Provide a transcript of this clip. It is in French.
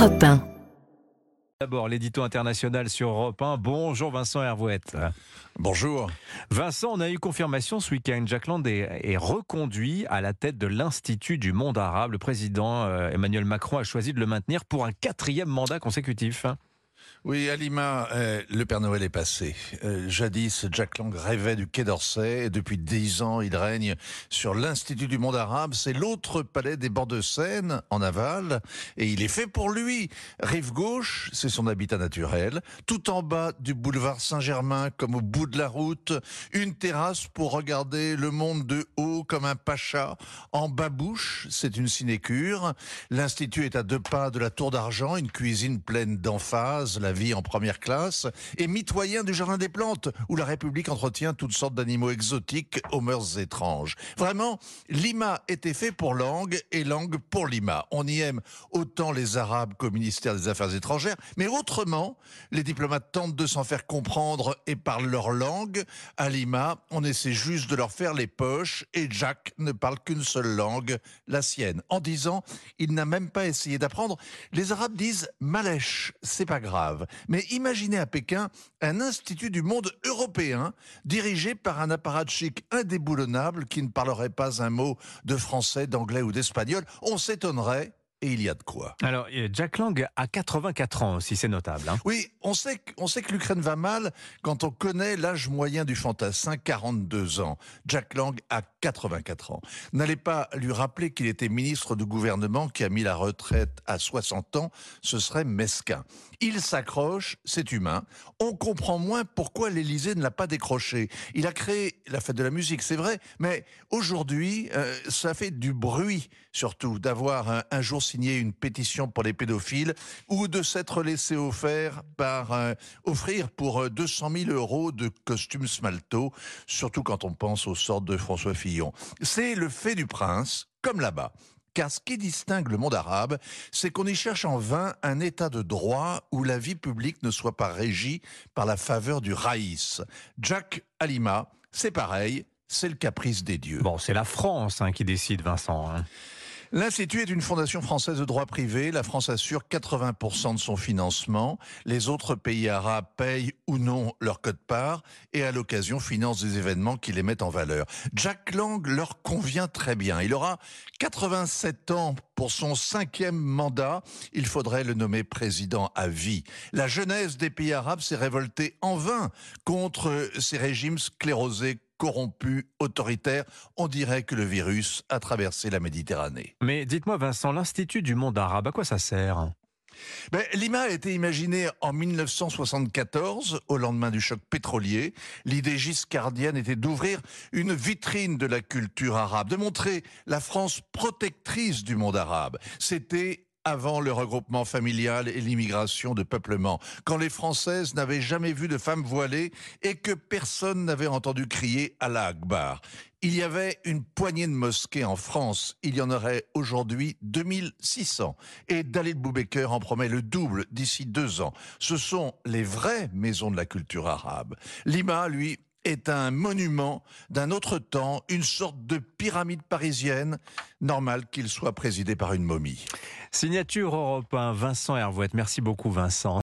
Europe 1. D'abord, l'édito international sur Europe 1. Bonjour Vincent Hervouette. Bonjour. Vincent, on a eu confirmation ce week-end. Jack Land est, est reconduit à la tête de l'Institut du monde arabe. Le président euh, Emmanuel Macron a choisi de le maintenir pour un quatrième mandat consécutif. Oui, Alima, euh, le Père Noël est passé. Euh, jadis, Jack Lang rêvait du Quai d'Orsay. Et depuis dix ans, il règne sur l'Institut du monde arabe. C'est l'autre palais des bords de Seine, en aval. Et il est fait pour lui. Rive gauche, c'est son habitat naturel. Tout en bas du boulevard Saint-Germain, comme au bout de la route. Une terrasse pour regarder le monde de haut comme un pacha. En bas-bouche, c'est une sinécure. L'Institut est à deux pas de la Tour d'Argent, une cuisine pleine d'emphase, vie en première classe, et mitoyen du Jardin des Plantes, où la République entretient toutes sortes d'animaux exotiques aux mœurs étranges. Vraiment, Lima était fait pour langue et langue pour Lima. On y aime autant les Arabes qu'au ministère des Affaires étrangères, mais autrement, les diplomates tentent de s'en faire comprendre et parlent leur langue. À Lima, on essaie juste de leur faire les poches, et Jack ne parle qu'une seule langue, la sienne. En disant, il n'a même pas essayé d'apprendre. Les Arabes disent malèche, c'est pas grave. Mais imaginez à Pékin un institut du monde européen dirigé par un apparatchik indéboulonnable qui ne parlerait pas un mot de français, d'anglais ou d'espagnol. On s'étonnerait et il y a de quoi. Alors, euh, Jack Lang a 84 ans aussi, c'est notable. Hein. Oui, on sait, que- on sait que l'Ukraine va mal quand on connaît l'âge moyen du fantassin, 42 ans. Jack Lang a 84 ans. N'allez pas lui rappeler qu'il était ministre du gouvernement qui a mis la retraite à 60 ans, ce serait mesquin. Il s'accroche, c'est humain. On comprend moins pourquoi l'Élysée ne l'a pas décroché. Il a créé la fête de la musique, c'est vrai, mais aujourd'hui, euh, ça fait du bruit surtout d'avoir un, un jour signé une pétition pour les pédophiles ou de s'être laissé offert par euh, offrir pour euh, 200 000 euros de costumes smalto, surtout quand on pense au sort de François Fillon. C'est le fait du prince, comme là-bas. Car ce qui distingue le monde arabe, c'est qu'on y cherche en vain un état de droit où la vie publique ne soit pas régie par la faveur du raïs. Jack Alima, c'est pareil, c'est le caprice des dieux. Bon, c'est la France hein, qui décide, Vincent. hein. L'Institut est une fondation française de droit privé. La France assure 80% de son financement. Les autres pays arabes payent ou non leur code-part et à l'occasion financent des événements qui les mettent en valeur. Jack Lang leur convient très bien. Il aura 87 ans pour son cinquième mandat. Il faudrait le nommer président à vie. La jeunesse des pays arabes s'est révoltée en vain contre ces régimes sclérosés corrompus, autoritaires. On dirait que le virus a traversé la Méditerranée. Mais dites-moi, Vincent, l'Institut du monde arabe, à quoi ça sert? Ben, Lima a été imaginé en 1974, au lendemain du choc pétrolier. L'idée giscardienne était d'ouvrir une vitrine de la culture arabe, de montrer la France protectrice du monde arabe. C'était avant le regroupement familial et l'immigration de peuplement, quand les Françaises n'avaient jamais vu de femmes voilées et que personne n'avait entendu crier Allah Akbar. Il y avait une poignée de mosquées en France. Il y en aurait aujourd'hui 2600. Et Dalil Boubaker en promet le double d'ici deux ans. Ce sont les vraies maisons de la culture arabe. Lima, lui, est un monument d'un autre temps, une sorte de pyramide parisienne. Normal qu'il soit présidé par une momie. Signature Europe 1, Vincent Hervouette. Merci beaucoup, Vincent.